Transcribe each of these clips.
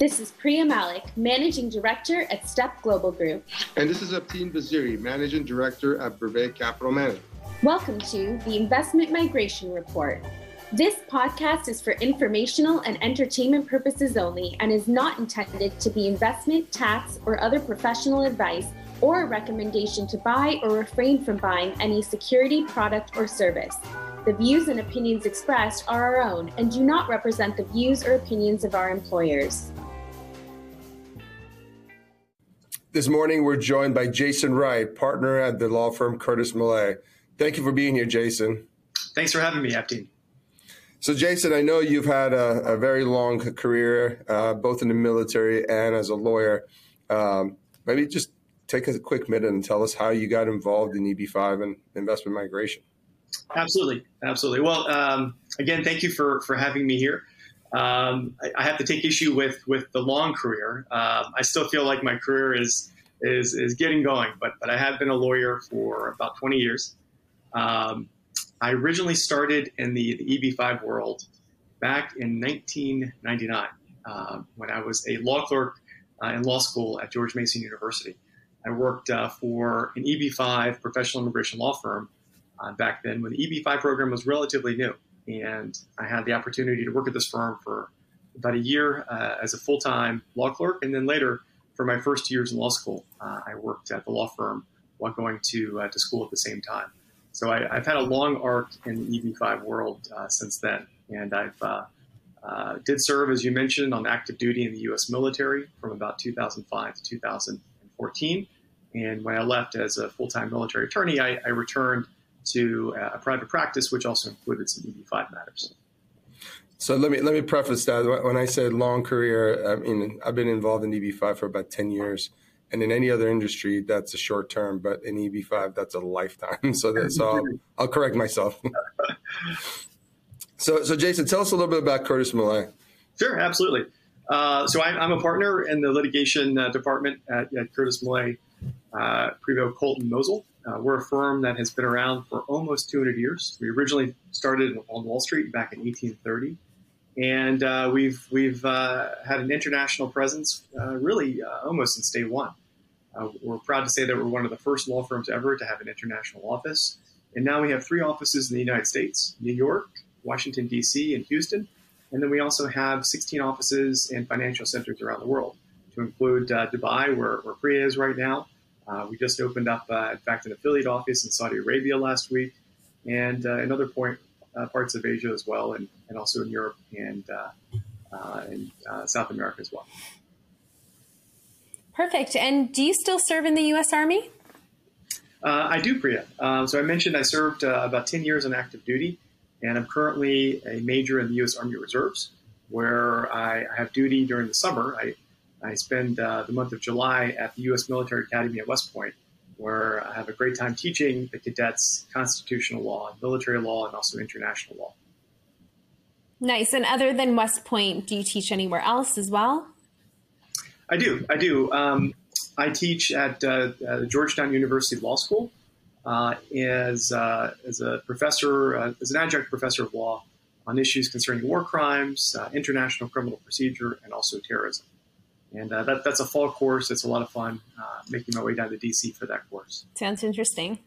This is Preeya Malik, Managing Director at Step Global Group. And this is Abteen Vaziri, Managing Director at Brevet Capital Management. Welcome to the Investment Migration Report. This podcast is for informational and entertainment purposes only and is not intended to be investment, tax, or other professional advice or a recommendation to buy or refrain from buying any security, product, or service. The views and opinions expressed are our own and do not represent the views or opinions of our employers. This morning, we're joined by Jason Wright, partner at the law firm Curtis Mallet. Thank you for being here, Jason. Thanks for having me, Abteen. So, Jason, I know you've had a, a very long career, uh, both in the military and as a lawyer. Um, maybe just take a quick minute and tell us how you got involved in EB5 and investment migration. Absolutely, absolutely. Well, um, again, thank you for for having me here. Um, I, I, have to take issue with with the long career. Um, I still feel like my career is is is getting going, but but I have been a lawyer for about 20 years. Um, I originally started in the, the EB5 world back in 1999 uh, when I was a law clerk uh, in law school at George Mason University. I worked uh, for an EB5 professional immigration law firm uh, back then when the EB5 program was relatively new and I had the opportunity to work at this firm for about a year uh, as a full-time law clerk, and then later for my first years in law school, uh, I worked at the law firm while going to uh, to school at the same time. So I, have had a long arc in the EB5 world uh, since then, and I've uh, uh, did serve, as you mentioned, on active duty in the U.S. military from about 2005 to 2014. And when I left as a full-time military attorney, I, I returned to uh, a private practice, which also included some EB5 matters. So let me let me preface that when I said long career, I mean I've been involved in EB5 for about ten years, and in any other industry that's a short term, but in EB5 that's a lifetime. So that, so I'll, I'll correct myself. so so Jason, tell us a little bit about Curtis Mallet. Sure, absolutely. Uh, so I, am a partner in the litigation uh, department at, at Curtis Mallet, uh, Prevost Coulton Mosle. Uh, we're a firm that has been around for almost 200 years. We originally started on Wall Street back in 1830, and uh, we've we've uh, had an international presence uh, really uh, almost since day one. Uh, we're proud to say that we're one of the first law firms ever to have an international office, and now we have three offices in the United States: New York, Washington D.C., and Houston. And then we also have 16 offices and financial centers around the world, to include Dubai, where, where Preeya is right now. Uh, we just opened up, uh, in fact, an affiliate office in Saudi Arabia last week, and uh, in other point, uh, parts of Asia as well, and, and also in Europe and uh, in South America as well. Perfect. And do you still serve in the U.S. Army? I do, Preeya. so I mentioned I served about 10 years on active duty, and I'm currently a major in the U.S. Army Reserves, where I have duty during the summer. I I spend uh, the month of July at the U.S. Military Academy at West Point, where I have a great time teaching the cadets constitutional law, military law, and also international law. Nice. And other than West Point, do you teach anywhere else as well? I do. I do. Um, I teach at uh, uh, Georgetown University Law School uh, as, uh, as a professor, uh, as an adjunct professor of law on issues concerning war crimes, international criminal procedure, and also terrorism. And uh, that, that's a fall course. It's a lot of fun uh, making my way down to DC for that course. Sounds interesting.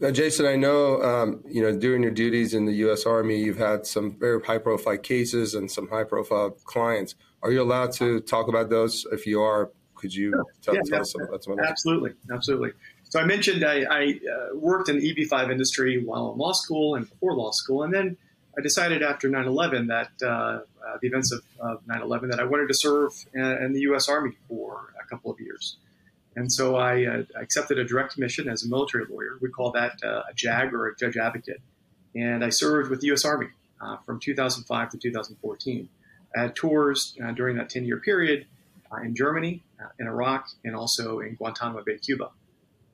Now, Jason, I know um, you know during your duties in the U.S. Army, you've had some very high-profile cases and some high-profile clients. Are you allowed to talk about those? If you are, could you sure. tell, yeah, tell us about some of Absolutely, absolutely. So I mentioned I, I uh, worked in the EB5 industry while in law school and before law school, and then I decided after 9/11 that uh, uh, the events of, of 9/11 that I wanted to serve in the U.S. Army for a couple of years, and so I uh, accepted a direct commission as a military lawyer. We call that uh, a JAG or a judge advocate, and I served with the U.S. Army uh, from 2005 to 2014. I had tours uh, during that 10-year period in Germany, in Iraq, and also in Guantanamo Bay, Cuba.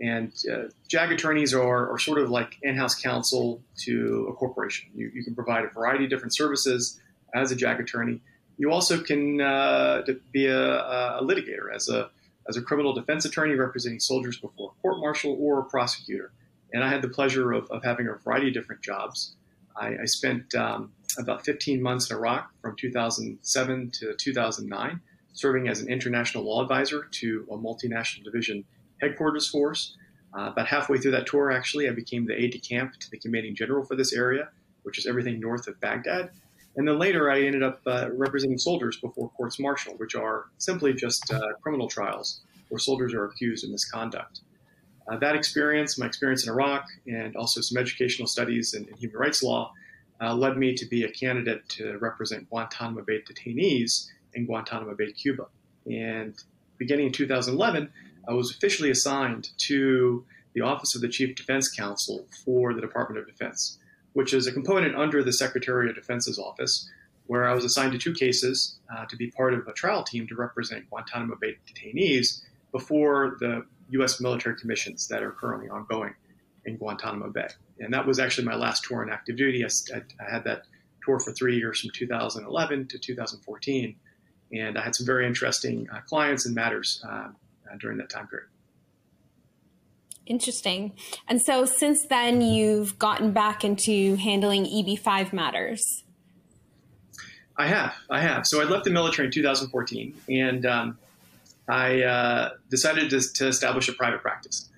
And uh, JAG attorneys are, are sort of like in-house counsel to a corporation. You, you can provide a variety of different services as a JAG attorney. You also can uh, be a, a, litigator as a as a criminal defense attorney representing soldiers before a court martial or a prosecutor. And I had the pleasure of, of having a variety of different jobs. I, I spent um, about 15 months in Iraq from 2007 to 2009, serving as an international law advisor to a multinational division headquarters force. Uh, about halfway through that tour, actually, I became the aide de camp to the commanding general for this area, which is everything north of Baghdad. And then later, I ended up uh, representing soldiers before courts martial, which are simply just uh, criminal trials where soldiers are accused of misconduct. Uh, that experience, my experience in Iraq, and also some educational studies in, in human rights law, uh, led me to be a candidate to represent Guantanamo Bay detainees in Guantanamo Bay, Cuba. And beginning in 2011, I was officially assigned to the Office of the Chief Defense Counsel for the Department of Defense, which is a component under the Secretary of Defense's office, where I was assigned to two cases uh, to be part of a trial team to represent Guantanamo Bay detainees before the U.S. military commissions that are currently ongoing in Guantanamo Bay. And that was actually my last tour in active duty. I, I had that tour for three years from 2011 to 2014. And I had some very interesting uh, clients and matters uh, during that time period. Interesting. And so since then, you've gotten back into handling EB5 matters. I have. I have. So I left the military in 2014 and um, I uh, decided to, to, establish a private practice.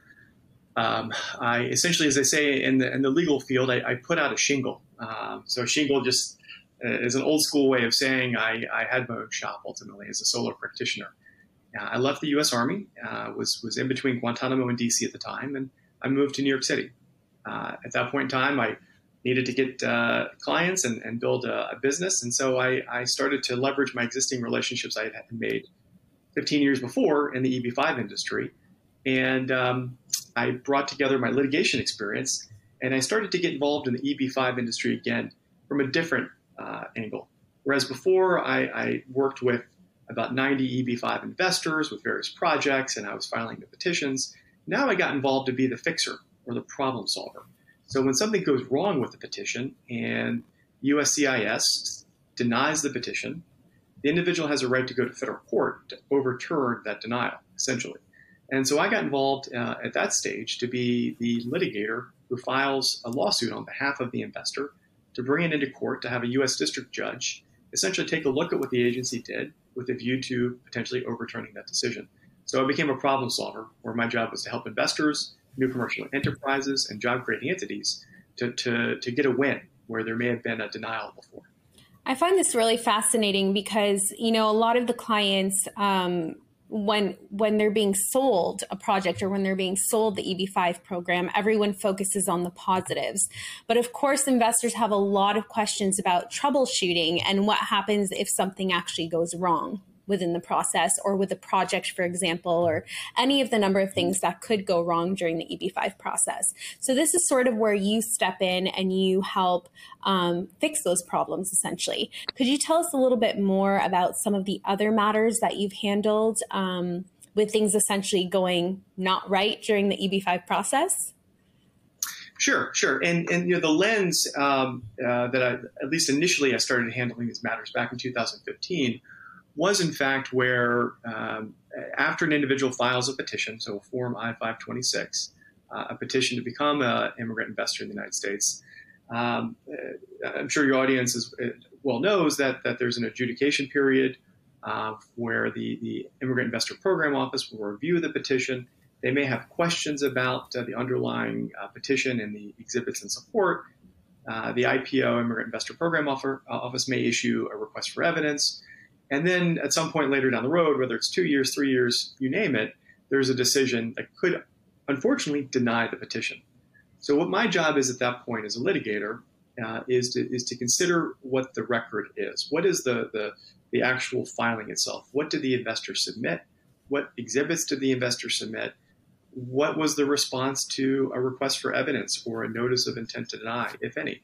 Um, I essentially, as I say in the, in the legal field, I, I put out a shingle. Um, so a shingle just uh, is an old school way of saying I, I had my own shop ultimately as a solo practitioner. Uh, I left the U.S. Army, uh, was was in between Guantanamo and D.C. at the time, and I moved to New York City. Uh, at that point in time, I needed to get uh, clients and, and build a, a, business, and so I, I, started to leverage my existing relationships I had made 15 years before in the EB5 industry, and um, I brought together my litigation experience, and I started to get involved in the EB5 industry again from a different uh, angle. Whereas before, I, I worked with about 90 EB5 investors with various projects, and I was filing the petitions. Now I got involved to be the fixer or the problem solver. So when something goes wrong with the petition and USCIS denies the petition, the individual has a right to go to federal court to overturn that denial, essentially. And so I got involved uh, at that stage to be the litigator who files a lawsuit on behalf of the investor to bring it into court to have a U.S. district judge essentially take a look at what the agency did with a view to potentially overturning that decision. So I became a problem solver where my job was to help investors, new commercial enterprises, and job creating entities to, to, to get a win where there may have been a denial before. I find this really fascinating because, you know, a lot of the clients, um, when when they're being sold a project or when they're being sold the EB5 program, everyone focuses on the positives. But of course, investors have a lot of questions about troubleshooting and what happens if something actually goes wrong within the process or with a project, for example, or any of the number of things that could go wrong during the EB5 process. So, this is sort of where you step in and you help um, fix those problems essentially. Could you tell us a little bit more about some of the other matters that you've handled um, with things essentially going not right during the EB5 process? Sure, sure. And and you know the lens um, uh, that I, at least initially I started handling these matters back in 2015 was in fact where um, after an individual files a petition, so Form I-526, uh, a petition to become an immigrant investor in the United States, um, uh, I'm sure your audience is, uh, well knows that, that there's an adjudication period uh, where the, the Immigrant Investor Program Office will review the petition. They may have questions about uh, the underlying uh, petition and the exhibits and support. the IPO, Immigrant Investor Program Office, may issue a request for evidence. And then at some point later down the road, whether it's two years, three years, you name it, there's a decision that could unfortunately deny the petition. So what my job is at that point as a litigator uh, is to is to consider what the record is. What is the, the the actual filing itself? What did the investor submit? What exhibits did the investor submit? What was the response to a request for evidence or a notice of intent to deny, if any?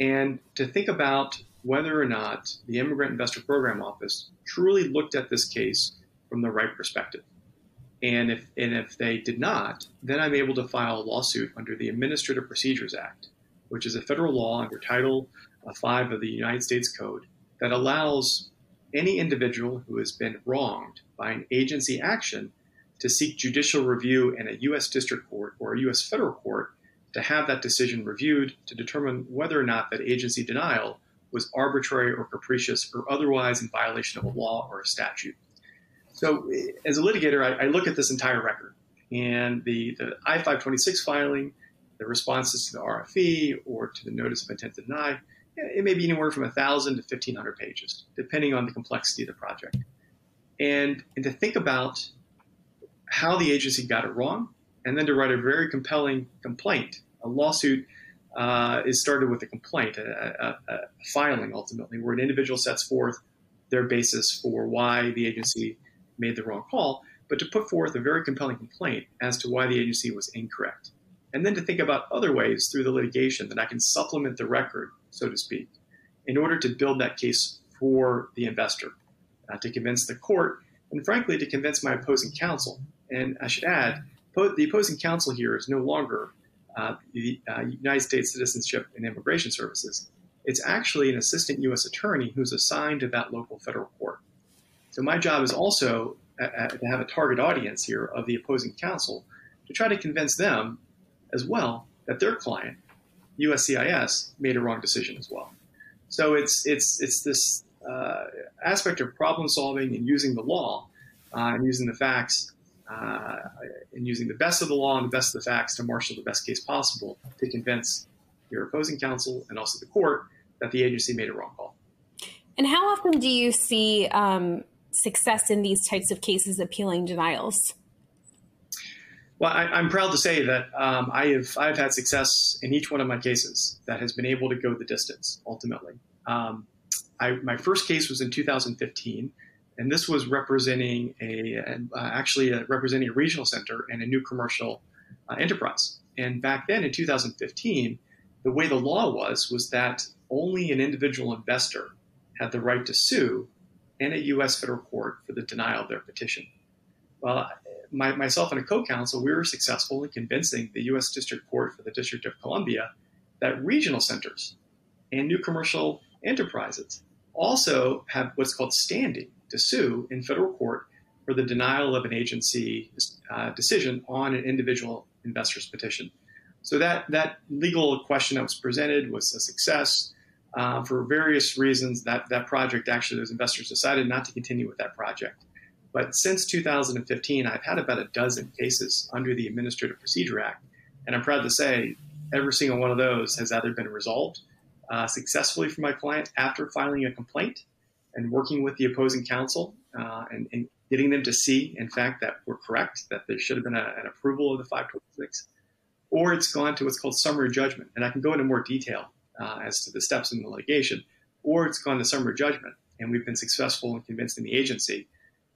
And to think about whether or not the Immigrant Investor Program Office truly looked at this case from the right perspective. And if, and if they did not, then I'm able to file a lawsuit under the Administrative Procedures Act, which is a federal law under Title uh, 5 of the United States Code that allows any individual who has been wronged by an agency action to seek judicial review in a U.S. district court or a U.S. federal court to have that decision reviewed to determine whether or not that agency denial was arbitrary or capricious or otherwise in violation of a law or a statute. So, as a litigator, I, I look at this entire record and the, the I 526 filing, the responses to the RFE or to the notice of intent to deny. It may be anywhere from 1,000 to 1,500 pages, depending on the complexity of the project. And, and to think about how the agency got it wrong, and then to write a very compelling complaint. A lawsuit uh, is started with a complaint, a, a, a, filing ultimately, where an individual sets forth their basis for why the agency made the wrong call, but to put forth a very compelling complaint as to why the agency was incorrect. And then to think about other ways through the litigation that I can supplement the record, so to speak, in order to build that case for the investor, uh, to convince the court, and frankly, to convince my opposing counsel. And I should add, the opposing counsel here is no longer uh, the uh, United States Citizenship and Immigration Services. It's actually an assistant U.S. attorney who's assigned to that local federal court. So my job is also uh, uh to have a target audience here of the opposing counsel to try to convince them as well that their client, USCIS, made a wrong decision as well. So it's it's it's this uh, aspect of problem solving and using the law uh, and using the facts uh, and using the best of the law and the best of the facts to marshal the best case possible to convince your opposing counsel and also the court that the agency made a wrong call. And how often do you see um, success in these types of cases appealing denials? Well, I, am proud to say that um, I have I've had success in each one of my cases that has been able to go the distance ultimately. Um, I, my first case was in 2015 and this was representing a uh, actually a, representing a regional center and a new commercial uh, enterprise. And back then in 2015, the way the law was was that only an individual investor had the right to sue in a U.S. federal court for the denial of their petition. Well, my, myself and a co-counsel, we were successful in convincing the U.S. District Court for the District of Columbia that regional centers and new commercial enterprises also have what's called standing to sue in federal court for the denial of an agency uh, decision on an individual investor's petition. So that that legal question that was presented was a success. Uh, for various reasons, that that project actually those investors decided not to continue with that project. But since 2015, I've had about a dozen cases under the Administrative Procedure Act, and I'm proud to say every single one of those has either been resolved uh, successfully for my client after filing a complaint and working with the opposing counsel uh, and, and, getting them to see, in fact, that we're correct, that there should have been a, an approval of the 526, or it's gone to what's called summary judgment. And I can go into more detail uh, as to the steps in the litigation, or it's gone to summary judgment, and we've been successful in convincing the agency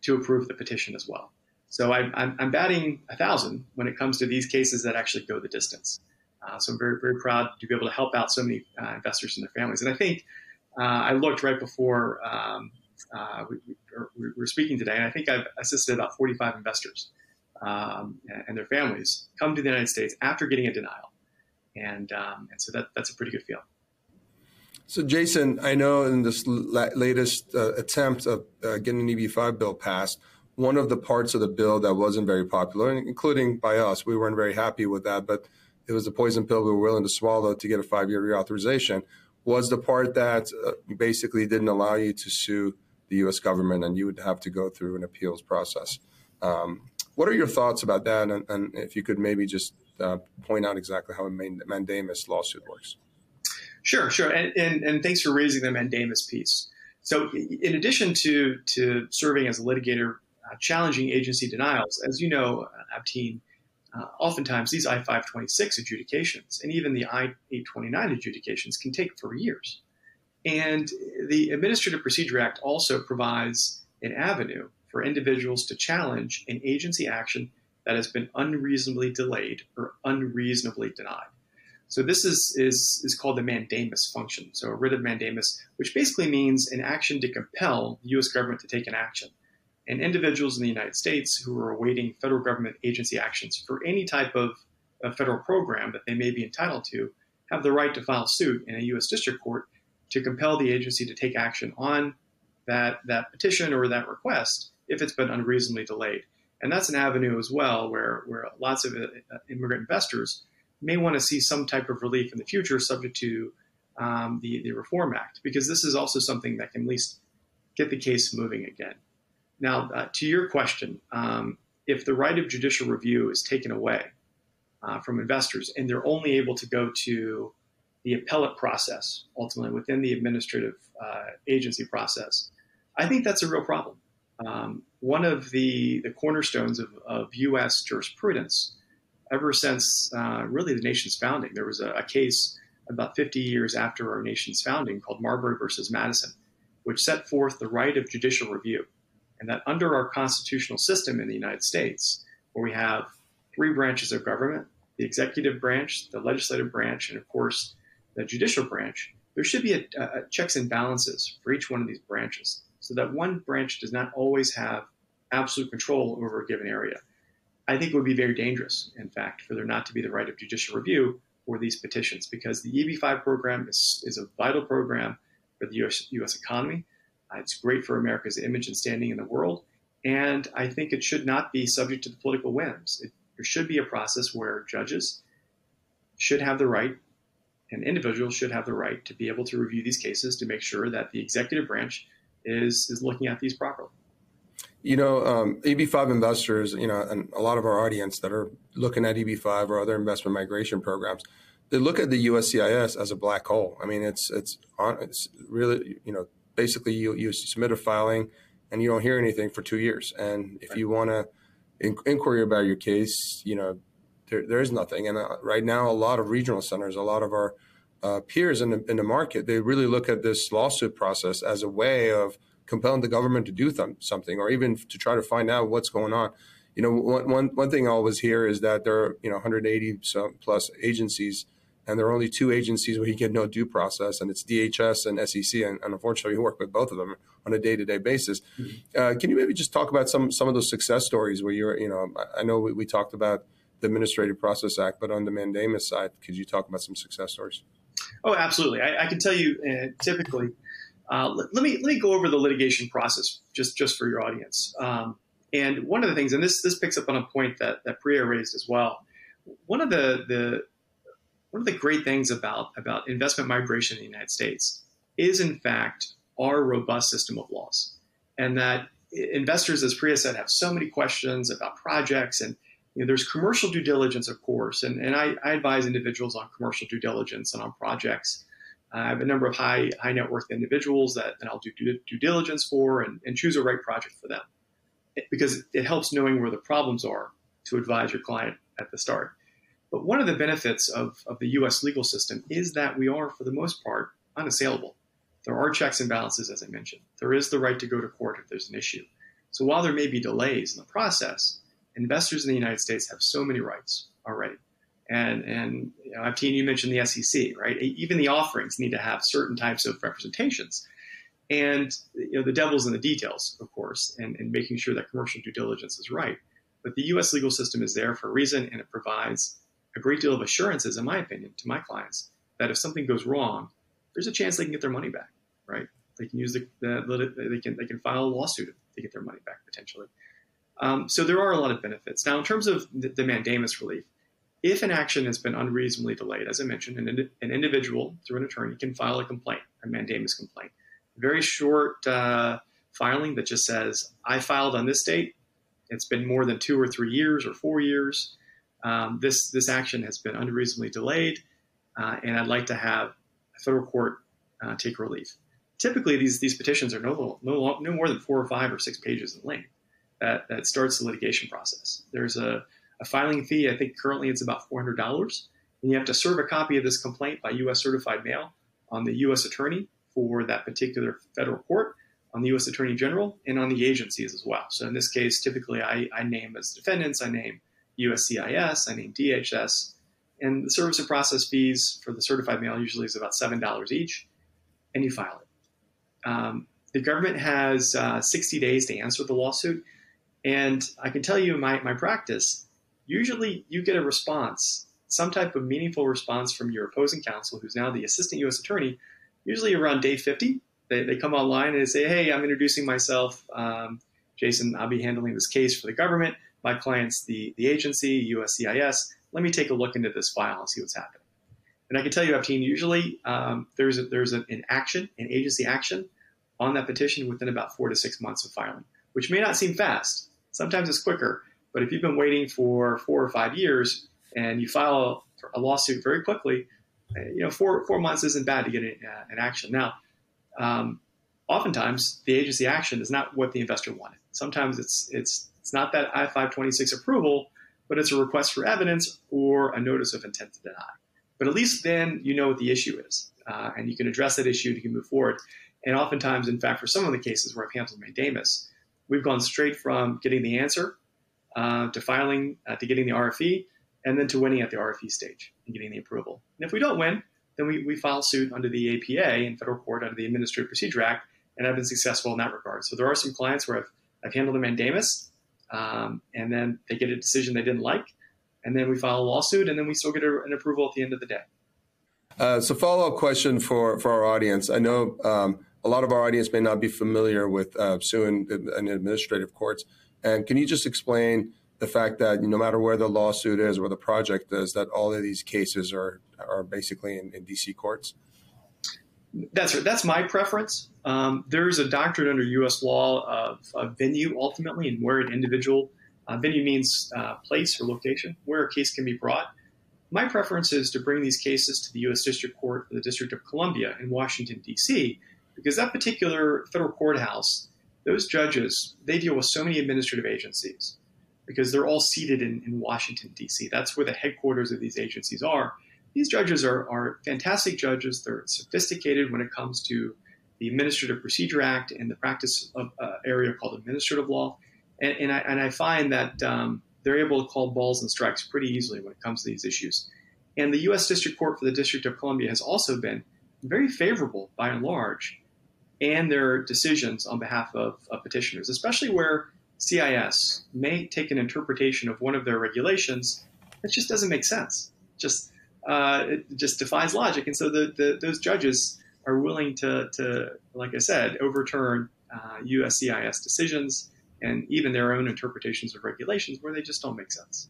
to approve the petition as well. So I, I'm, I'm batting a thousand when it comes to these cases that actually go the distance. Uh, so I'm very, very proud to be able to help out so many uh, investors and their families. And I think I looked right before um, uh, we, we, were speaking today, and I think I've assisted about 45 investors um, and their families come to the United States after getting a denial, and um, and so that that's a pretty good feel. So, Jason, I know in this la- latest uh, attempt of uh, getting an EB5 bill passed, one of the parts of the bill that wasn't very popular, including by us, we weren't very happy with that, but it was a poison pill we were willing to swallow to get a five year reauthorization was the part that uh, basically didn't allow you to sue the U.S. government, and you would have to go through an appeals process. Um, what are your thoughts about that? And, and if you could maybe just uh, point out exactly how a mandamus lawsuit works. Sure, sure, and, and, and thanks for raising the mandamus piece. So, in addition to to serving as a litigator, uh, challenging agency denials, as you know, Abteen, uh, oftentimes these I-526 adjudications and even the I-829 adjudications can take for years. And the Administrative Procedure Act also provides an avenue for individuals to challenge an agency action that has been unreasonably delayed or unreasonably denied. So this is, is, is called the mandamus function. So a writ of mandamus, which basically means an action to compel the U.S. government to take an action and individuals in the United States who are awaiting federal government agency actions for any type of, federal program that they may be entitled to have the right to file suit in a U.S. district court to compel the agency to take action on that, that petition or that request if it's been unreasonably delayed. And that's an avenue as well where, where lots of uh, immigrant investors may want to see some type of relief in the future subject to um, the, the Reform Act, because this is also something that can at least get the case moving again. Now, uh, to your question, um, if the right of judicial review is taken away uh, from investors and they're only able to go to the appellate process, ultimately within the administrative uh, agency process, I think that's a real problem. Um, one of the, the cornerstones of, of U.S. jurisprudence, ever since uh, really the nation's founding, there was a, a, case about 50 years after our nation's founding called Marbury versus Madison, which set forth the right of judicial review. And that under our constitutional system in the United States, where we have three branches of government the executive branch, the legislative branch, and of course, the judicial branch, there should be a, a checks and balances for each one of these branches so that one branch does not always have absolute control over a given area. I think it would be very dangerous, in fact, for there not to be the right of judicial review for these petitions because the EB5 program is, is a vital program for the US, US economy. Uh, it's great for America's image and standing in the world. And I think it should not be subject to the political whims. It, there should be a process where judges should have the right, and individuals should have the right to be able to review these cases to make sure that the executive branch is is looking at these properly. You know, um, EB5 investors, you know, and a lot of our audience that are looking at EB5 or other investment migration programs, they look at the USCIS as a black hole. I mean, it's it's it's really you know basically you you submit a filing and you don't hear anything for two years, and if you want to in, inquiry about your case, you know, there, there is nothing. And uh, right now, a lot of regional centers, a lot of our uh, peers in the, in the market, they really look at this lawsuit process as a way of compelling the government to do th- something or even to try to find out what's going on. You know, one, one, one thing I always hear is that there are, you know, 180 plus agencies and there are only two agencies where you get no due process, and it's DHS and SEC. And, and unfortunately, we work with both of them on a day-to-day basis. Mm-hmm. Uh, can you maybe just talk about some some of those success stories where you're, you know, I know we, we talked about the Administrative Process Act, but on the mandamus side, could you talk about some success stories? Oh, absolutely. I, I can tell you uh, typically. Uh, let, let, me let me go over the litigation process just just for your audience. Um, and one of the things, and this this picks up on a point that that Preeya raised as well. One of the the one of the great things about about investment migration in the United States is, in fact, our robust system of laws, and that investors, as Preeya said, have so many questions about projects and you know, there's commercial due diligence, of course, and, and I, I, advise individuals on commercial due diligence and on projects. I have a number of high high net worth individuals that, that I'll do due, due diligence for and, and, choose a right project for them because it helps knowing where the problems are to advise your client at the start. But one of the benefits of, of the US legal system is that we are, for the most part, unassailable. There are checks and balances, as I mentioned. There is the right to go to court if there's an issue. So while there may be delays in the process, investors in the United States have so many rights already. And, and you know, I've seen you mentioned the SEC, right? Even the offerings need to have certain types of representations. And you know, the devil's in the details, of course, and, and making sure that commercial due diligence is right. But the U.S. legal system is there for a reason, and it provides a great deal of assurances, in my opinion, to my clients that if something goes wrong, there's a chance they can get their money back, right? They can use the, the they can they can file a lawsuit to get their money back potentially. Um, so there are a lot of benefits. Now, in terms of the, the, mandamus relief, if an action has been unreasonably delayed, as I mentioned, an, an individual through an attorney can file a complaint, a mandamus complaint. Very short uh, filing that just says, I filed on this date. It's been more than two or three years or four years. Um, this, this action has been unreasonably delayed, uh, and I'd like to have a federal court uh, take relief. Typically, these, these petitions are no, no, no more than four or five or six pages in length that, that starts the litigation process. There's a, a filing fee. I think currently it's about $400. And you have to serve a copy of this complaint by U.S. certified mail on the U.S. attorney for that particular federal court, on the U.S. attorney general, and on the agencies as well. So in this case, typically I, I name as defendants, I name USCIS, I name DHS, and the service and process fees for the certified mail usually is about $7 each, and you file it. Um, the government has uh, 60 days to answer the lawsuit. And I can tell you in my, my practice, usually you get a response, some type of meaningful response from your opposing counsel, who's now the assistant U.S. attorney, usually around day 50. They, they come online and they say, Hey, I'm introducing myself. Um, Jason, I'll be handling this case for the government. My client's the, the agency, USCIS. Let me take a look into this file and see what's happening. And I can tell you, Abteen, usually um, there's a, there's an, an action, an agency action on that petition within about four to six months of filing, which may not seem fast. Sometimes it's quicker, but if you've been waiting for four or five years and you file a lawsuit very quickly, uh, you know, four four months isn't bad to get an, uh, an action. Now, um, oftentimes the agency action is not what the investor wanted. Sometimes it's it's it's not that I-526 approval, but it's a request for evidence or a notice of intent to deny. But at least then you know what the issue is, uh, and you can address that issue and you can move forward. And oftentimes, in fact, for some of the cases where I've handled mandamus, we've gone straight from getting the answer uh, to filing uh, to getting the RFE, and then to winning at the RFE stage and getting the approval. And if we don't win, then we, we file suit under the APA in federal court under the Administrative Procedure Act, and I've been successful in that regard. So there are some clients where I've, I've handled a mandamus, um, and then they get a decision they didn't like, and then we file a lawsuit, and then we still get a, an approval at the end of the day. Uh, so, follow up question for, for our audience. I know um, a lot of our audience may not be familiar with uh, suing in administrative courts. And can you just explain the fact that no matter where the lawsuit is, where the project is, that all of these cases are are basically in, in DC courts? That's that's my preference. Um, there's a doctrine under U.S. law of, of, venue ultimately, and where an individual uh, venue means uh, place or location where a case can be brought. My preference is to bring these cases to the U.S. District Court for the District of Columbia in Washington D.C. because that particular federal courthouse, those judges, they deal with so many administrative agencies because they're all seated in, in Washington, D.C. That's where the headquarters of these agencies are. These judges are, are fantastic judges. They're sophisticated when it comes to the Administrative Procedure Act and the practice of uh, area called administrative law. And, and, I, and I find that um, they're able to call balls and strikes pretty easily when it comes to these issues. And the U.S. District Court for the District of Columbia has also been very favorable by and large and their decisions on behalf of, of petitioners, especially where CIS may take an interpretation of one of their regulations that just doesn't make sense. Just uh, it just defies logic, and so the, the, those judges are willing to, to, like I said, overturn uh, USCIS decisions and even their own interpretations of regulations where they just don't make sense.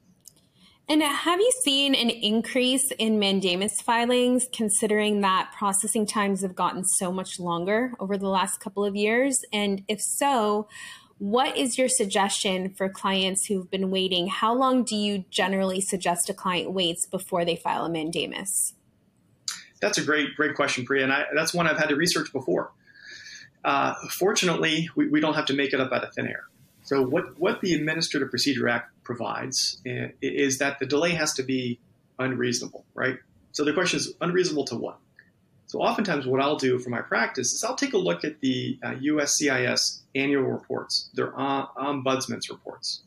And have you seen an increase in mandamus filings considering that processing times have gotten so much longer over the last couple of years? And if so, what is your suggestion for clients who've been waiting? How long do you generally suggest a client waits before they file a mandamus? That's a great, great question, Preeya, and I, that's one I've had to research before. Uh, fortunately, we, we, don't have to make it up out of thin air. So, what, what the Administrative Procedure Act provides uh, is that the delay has to be unreasonable, right? So, the question is unreasonable to what? So oftentimes what I'll do for my practice is I'll take a look at the uh, USCIS annual reports, their ombudsman's reports,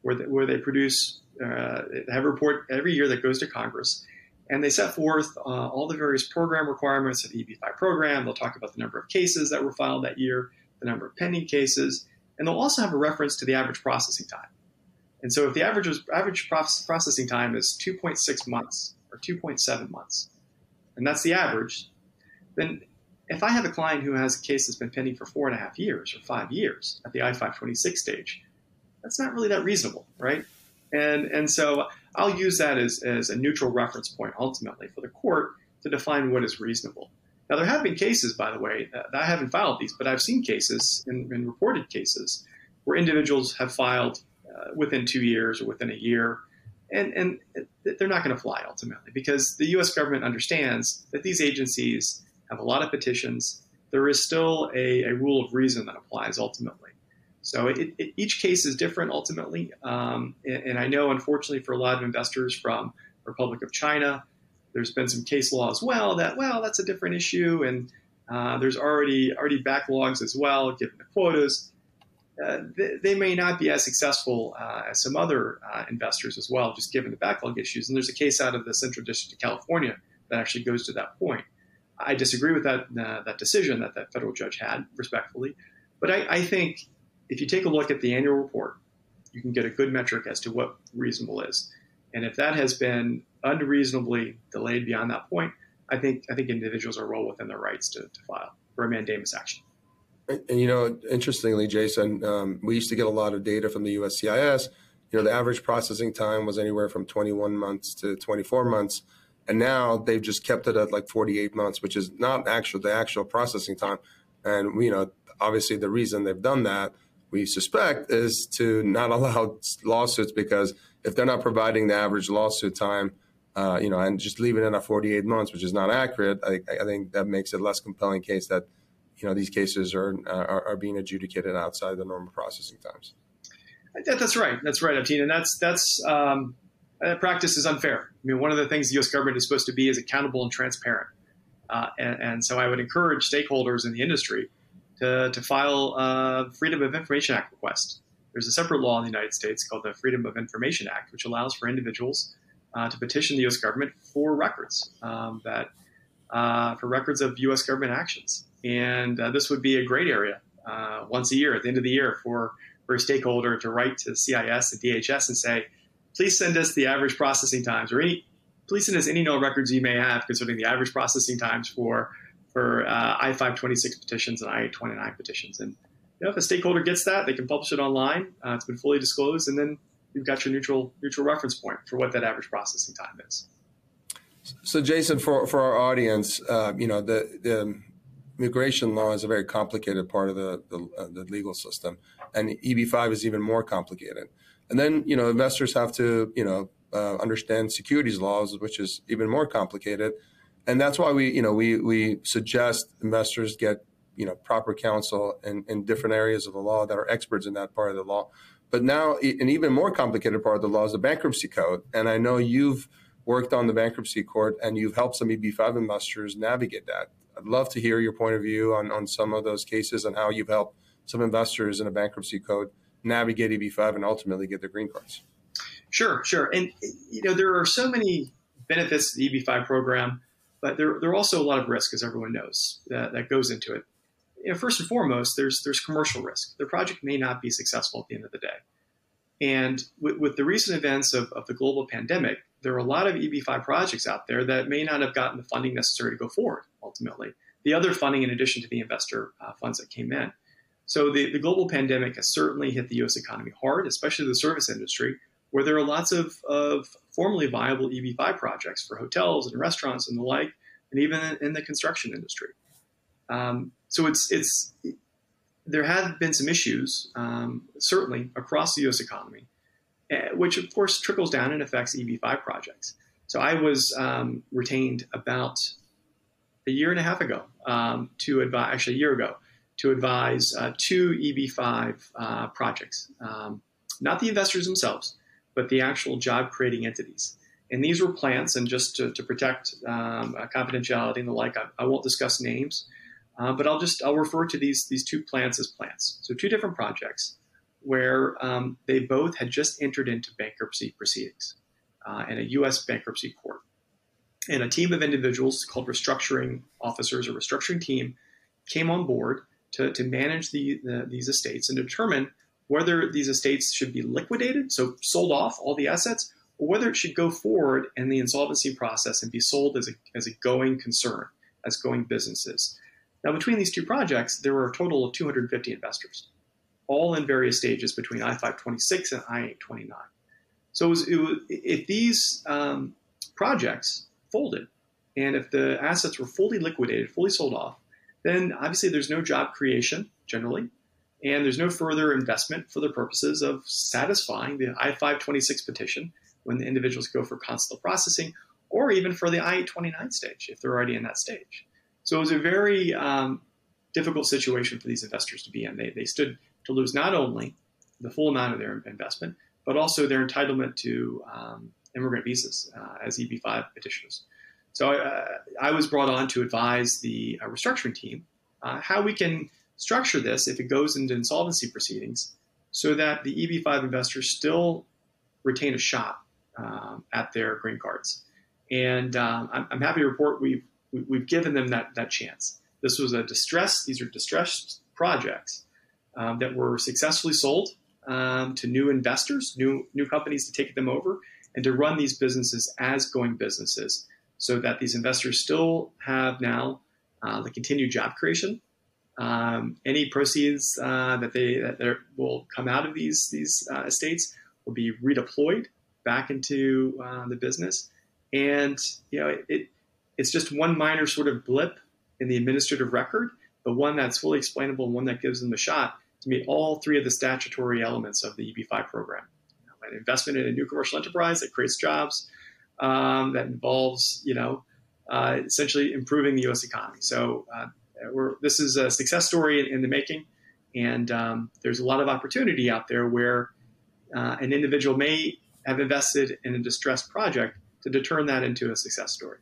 where they, where they produce, uh, have a report every year that goes to Congress. And they set forth uh, all the various program requirements of the EB5 program. They'll talk about the number of cases that were filed that year, the number of pending cases, and they'll also have a reference to the average processing time. And so if the average, average processing time is 2.6 months or 2.7 months, and that's the average, then if I have a client who has a case that's been pending for four and a half years or five years at the I-526 stage, that's not really that reasonable, right? And, and so I'll use that as, as a neutral reference point ultimately for the court to define what is reasonable. Now, there have been cases, by the way, that I haven't filed these, but I've seen cases and, reported cases where individuals have filed uh, within two years or within a year, and, and they're not going to fly ultimately because the U.S. government understands that these agencies have a lot of petitions, there is still a, a rule of reason that applies ultimately. So it, it, each case is different ultimately. Um, and, and, I know, unfortunately, for a lot of investors from Republic of China, there's been some case law as well that, well, that's a different issue. And uh, there's already already backlogs as well, given the quotas. Uh, they, they, may not be as successful uh, as some other uh, investors as well, just given the backlog issues. And there's a case out of the Central District of California that actually goes to that point. I disagree with that uh, that decision that that federal judge had, respectfully. But I, I, think if you take a look at the annual report, you can get a good metric as to what reasonable is. And if that has been unreasonably delayed beyond that point, I think I think individuals are well within their rights to, to file for a mandamus action. And, and you know, interestingly, Jason, um, we used to get a lot of data from the USCIS. You know, the average processing time was anywhere from 21 months to 24 months. And now they've just kept it at like 48 months, which is not actual the actual processing time. And you know, obviously, the reason they've done that, we suspect, is to not allow lawsuits because if they're not providing the average lawsuit time, uh, you know, and just leaving it at 48 months, which is not accurate, I, I think that makes it less compelling case that you know these cases are, are, are being adjudicated outside the normal processing times. That's right. That's right, Abteen, and that's that's um, that practice is unfair. I mean, one of the things the U.S. government is supposed to be is accountable and transparent, uh, and, and, so I would encourage stakeholders in the industry to to file a Freedom of Information Act request. There's a separate law in the United States called the Freedom of Information Act, which allows for individuals uh, to petition the U.S. government for records um, that uh, for records of U.S. government actions and uh, this would be a great area uh, once a year at the end of the year for, for a stakeholder to write to CIS and DHS and say, please send us the average processing times or any, please send us any no records you may have concerning the average processing times for, for uh, I-526 petitions and I-829 petitions. And you know, if a stakeholder gets that, they can publish it online. Uh, it's been fully disclosed, and then you've got your neutral neutral reference point for what that average processing time is. So, Jason, for, for our audience, uh, you know, the, the immigration law is a very complicated part of the the, uh, the legal system, and EB5 is even more complicated. And then you know investors have to you know uh, understand securities laws, which is even more complicated. And that's why we you know we we suggest investors get you know proper counsel in, in different areas of the law that are experts in that part of the law. But now an even more complicated part of the law is the bankruptcy code, and I know you've worked on the bankruptcy court and you've helped some EB5 investors navigate that. I'd love to hear your point of view on, on some of those cases and how you've helped some investors in a bankruptcy code navigate EB5 and ultimately get their green cards. Sure, sure. And, you know, there are so many benefits to the EB5 program, but there, there are also a lot of risk, as everyone knows, that, that goes into it. You know, first and foremost, there's, there's commercial risk. The project may not be successful at the end of the day. And with, with the recent events of, of the global pandemic, there are a lot of EB5 projects out there that may not have gotten the funding necessary to go forward ultimately. The other funding, in addition to the investor uh, funds that came in. So the, the global pandemic has certainly hit the U.S. economy hard, especially the service industry, where there are lots of, of formerly viable EB5 projects for hotels and restaurants and the like, and even in, the construction industry. Um, so it's it's there have been some issues, um, certainly across the U.S. economy, uh, which of course trickles down and affects EB5 projects. So I was um, retained about a year and a half ago um, to advise, actually a year ago, to advise uh, two EB5 uh, projects, um, not the investors themselves, but the actual job creating entities. And these were plants, and just to, to protect um, uh, confidentiality and the like, I, I won't discuss names, uh, but I'll just I'll refer to these these two plants as plants. So two different projects where um, they both had just entered into bankruptcy proceedings uh, in a U.S. bankruptcy court and a team of individuals called restructuring officers or restructuring team came on board to, to manage the, the, these estates and determine whether these estates should be liquidated, so sold off all the assets, or whether it should go forward in the insolvency process and be sold as a, as a going concern, as going businesses. Now, between these two projects, there were a total of 250 investors, all in various stages between I 526 and I 829. So, it was, it was, if these um, projects folded. And if the assets were fully liquidated, fully sold off, then obviously there's no job creation generally, and there's no further investment for the purposes of satisfying the I 526 petition when the individuals go for consular processing, or even for the I 829 stage if they're already in that stage. So it was a very um, difficult situation for these investors to be in. They, they stood to lose not only the full amount of their investment, but also their entitlement to um, immigrant visas uh, as EB5 petitioners. So uh, I was brought on to advise the uh, restructuring team uh, how we can structure this if it goes into insolvency proceedings so that the EB5 investors still retain a shot um, at their green cards. And um, I'm, I'm, happy to report we've, we've given them that, that chance. This was a distress, these are distressed projects um, that were successfully sold um, to new investors, new, new companies to take them over and to run these businesses as going businesses so that these investors still have now uh, the continued job creation. Um, any proceeds uh, that they that will come out of these these uh, estates will be redeployed back into uh, the business, And you know, it, it it's just one minor sort of blip in the administrative record, but one that's fully explainable and one that gives them a shot to meet all three of the statutory elements of the EB5 program. An investment in a new commercial enterprise that creates jobs, um, that involves, you know, uh, essentially improving the U.S. economy. So uh, this is a success story in, in the making, and um, there's a lot of opportunity out there where uh, an individual may have invested in a distressed project to turn that into a success story.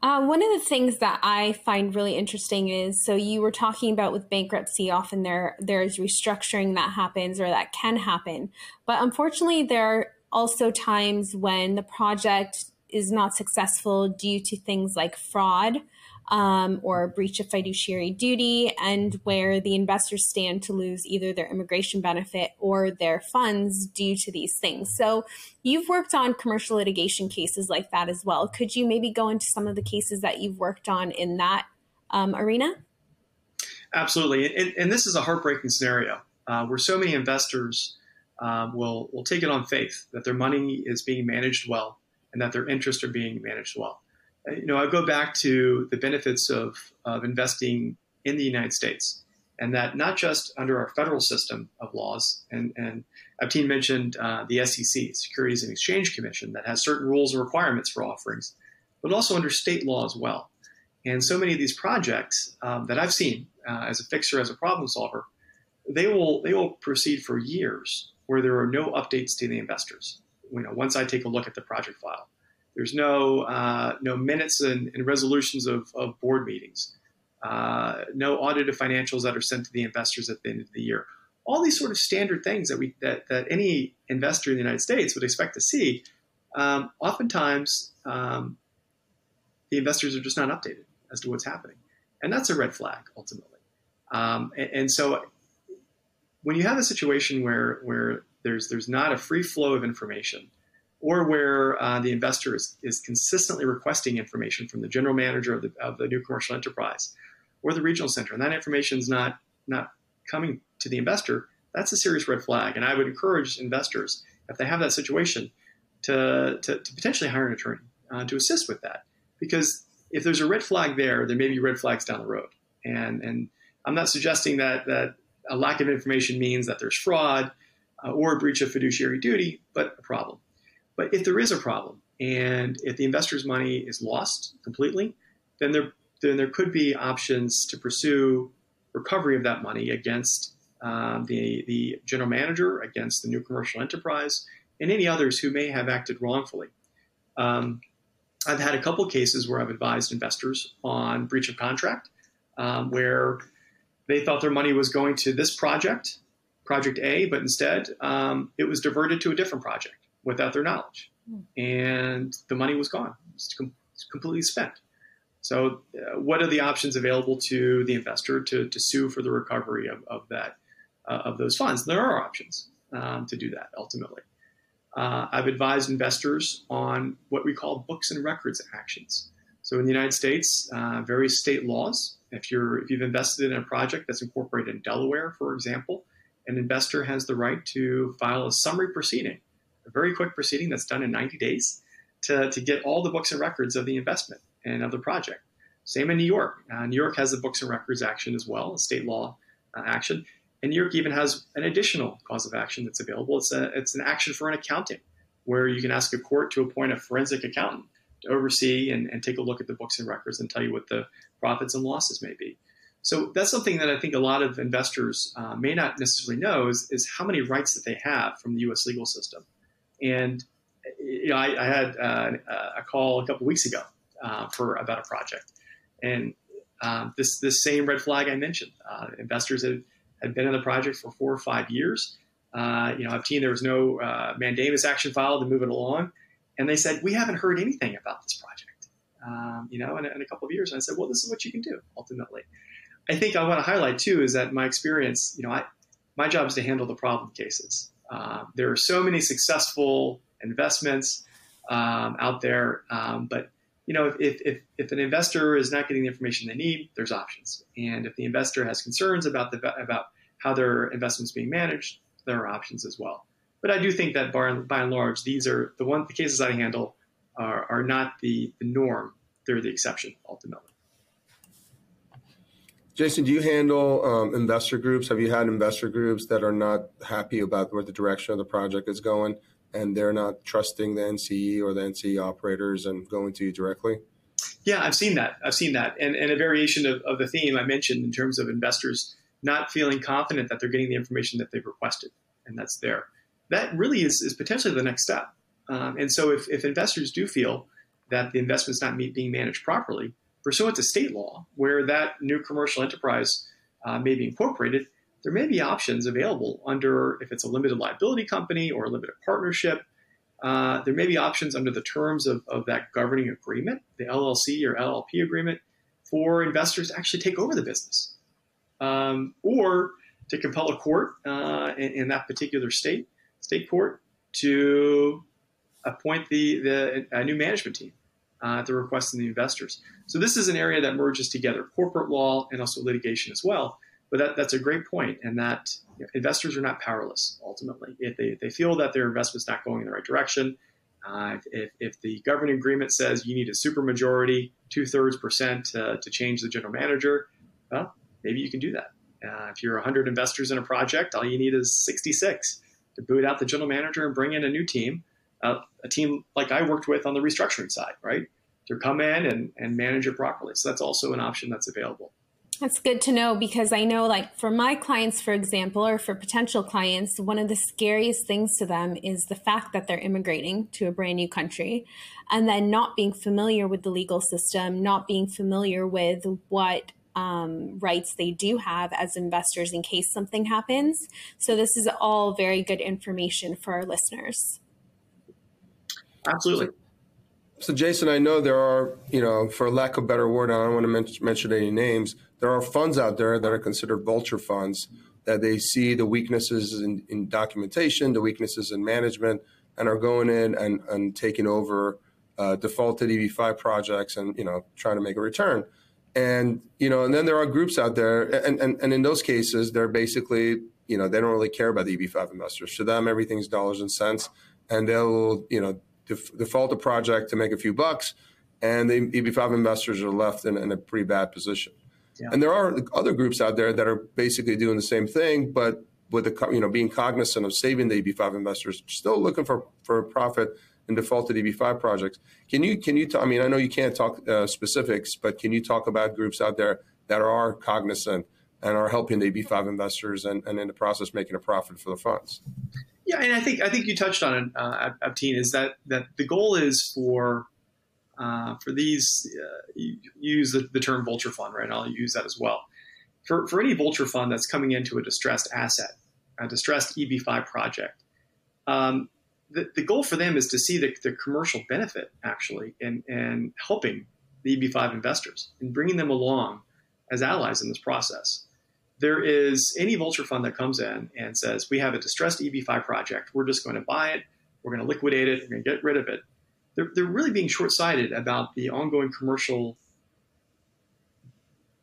Uh, one of the things that I find really interesting is so you were talking about with bankruptcy, often there there's restructuring that happens or that can happen, but unfortunately there also times when the project is not successful due to things like fraud um, or breach of fiduciary duty, and where the investors stand to lose either their immigration benefit or their funds due to these things. So, you've worked on commercial litigation cases like that as well. Could you maybe go into some of the cases that you've worked on in that um, arena? Absolutely. And, and, this is a heartbreaking scenario uh, where so many investors um, will, will take it on faith that their money is being managed well and that their interests are being managed well you know, I go back to the benefits of, of investing in the United States, and that not just under our federal system of laws, and, and Abteen mentioned uh, the SEC, Securities and Exchange Commission, that has certain rules and requirements for offerings, but also under state law as well. And so many of these projects um, that I've seen uh, as a fixer, as a problem solver, they will they will proceed for years where there are no updates to the investors. You know, once I take a look at the project file. There's no uh, no minutes and, and resolutions of, of, board meetings. Uh, no audited financials that are sent to the investors at the end of the year. All these sort of standard things that we that, that any investor in the United States would expect to see. Um, oftentimes, um, the investors are just not updated as to what's happening, and that's a red flag ultimately. Um, and, and so, when you have a situation where where there's there's not a free flow of information or where uh, the investor is, is consistently requesting information from the general manager of the, of the new commercial enterprise or the regional center, and that information is not, not coming to the investor, that's a serious red flag. And I would encourage investors, if they have that situation, to, to, to potentially hire an attorney uh, to assist with that. Because if there's a red flag there, there may be red flags down the road. And, and I'm not suggesting that, that a lack of information means that there's fraud uh, or a breach of fiduciary duty, but a problem. But if there is a problem and if the investor's money is lost completely, then there then there could be options to pursue recovery of that money against um, the the general manager, against the new commercial enterprise, and any others who may have acted wrongfully. Um, I've had a couple cases where I've advised investors on breach of contract, um, where they thought their money was going to this project, project A, but instead um, it was diverted to a different project without their knowledge. Hmm. And the money was gone, it's com- completely spent. So, uh, what are the options available to the investor to, to sue for the recovery of, of that uh, of those funds? There are options um, to do that ultimately. Uh, I've advised investors on what we call books and records actions. So, in the United States, uh, various state laws. If you're if you've invested in a project that's incorporated in Delaware, for example, an investor has the right to file a summary proceeding a very quick proceeding that's done in 90 days to, to get all the books and records of the investment and of the project. Same in New York. Uh, New York has a books and records action as well, a state law uh, action. And New York even has an additional cause of action that's available. It's, a, it's an action for an accounting, where you can ask a court to appoint a forensic accountant oversee and, and take a look at the books and records and tell you what the profits and losses may be. So that's something that I think a lot of investors uh, may not necessarily know is, is how many rights that they have from the U.S. legal system. And you know, I, I had uh, a call a couple weeks ago uh, for about a project, and um, this this same red flag I mentioned. Uh, investors had, had been in the project for four or five years. Uh, you know, I've seen there was no uh, mandamus action filed to move it along, and they said we haven't heard anything about this project. Um, you know, in, in a couple of years, and I said, well, this is what you can do ultimately. I think I want to highlight too is that my experience, you know, I, my job is to handle the problem cases. Uh, there are so many successful investments um, out there, um, but you know, if, if, if an investor is not getting the information they need, there's options. And if the investor has concerns about the about how their investments being managed, there are options as well. But I do think that by, by and large, these are the one the cases I handle are, are not the, the norm; they're the exception ultimately. Jason, do you handle um, investor groups? Have you had investor groups that are not happy about where the direction of the project is going, and they're not trusting the NCE or the NCE operators and going to you directly? Yeah, I've seen that. I've seen that, and, and a variation of, of the theme I mentioned in terms of investors not feeling confident that they're getting the information that they've requested, and that's there. That really is, is potentially the next step. Um, and so, if, if investors do feel that the investment's not being managed properly, pursuant to state law, where that new commercial enterprise uh, may be incorporated, there may be options available under, if it's a limited liability company or a limited partnership, uh, there may be options under the terms of, of that governing agreement, the LLC or LLP agreement, for investors to actually take over the business. Um, or to compel a court uh, in, in, that particular state, state court, to appoint the, the a new management team uh, at the request of the investors. So this is an area that merges together corporate law and also litigation as well. But that, that's a great point, and that you know, investors are not powerless ultimately. If they, they feel that their investment's not going in the right direction, uh, if, if the governing agreement says you need a supermajority, two thirds percent to, to change the general manager, well, maybe you can do that. Uh, if you're 100 investors in a project, all you need is 66 to boot out the general manager and bring in a new team uh, a team like I worked with on the restructuring side, right? To come in and, and manage it properly. So that's also an option that's available. That's good to know because I know, like, for my clients, for example, or for potential clients, one of the scariest things to them is the fact that they're immigrating to a brand new country and then not being familiar with the legal system, not being familiar with what um, rights they do have as investors in case something happens. So, this is all very good information for our listeners. Absolutely. So, so, Jason, I know there are, you know, for lack of a better word, I don't want to men- mention any names. There are funds out there that are considered vulture funds that they see the weaknesses in, in documentation, the weaknesses in management, and are going in and, and taking over uh, defaulted EB5 projects and, you know, trying to make a return. And, you know, and then there are groups out there, and, and, and in those cases, they're basically, you know, they don't really care about the EB5 investors. To them, everything's dollars and cents, and they'll, you know, def- default a project to make a few bucks, and the EB5 investors are left in, in a pretty bad position. Yeah. And there are other groups out there that are basically doing the same thing, but with the you know being cognizant of saving the EB5 investors, still looking for for a profit in defaulted EB5 projects. Can you can you? I mean, I know you can't talk uh, specifics, but can you talk about groups out there that are cognizant and are helping the EB5 investors and, and in the process making a profit for the funds? Yeah, and I think I think you touched on it, uh, Abteen, is that that the goal is for uh, for these uh, you use the, the, term vulture fund, right? I'll use that as well. For for any vulture fund that's coming into a distressed asset, a distressed EB5 project, um, the, the goal for them is to see the, the commercial benefit actually in helping the EB5 investors and bringing them along as allies in this process there is any vulture fund that comes in and says, we have a distressed EB5 project. We're just going to buy it. We're going to liquidate it. We're going to get rid of it. They're, they're really being short sighted about the ongoing commercial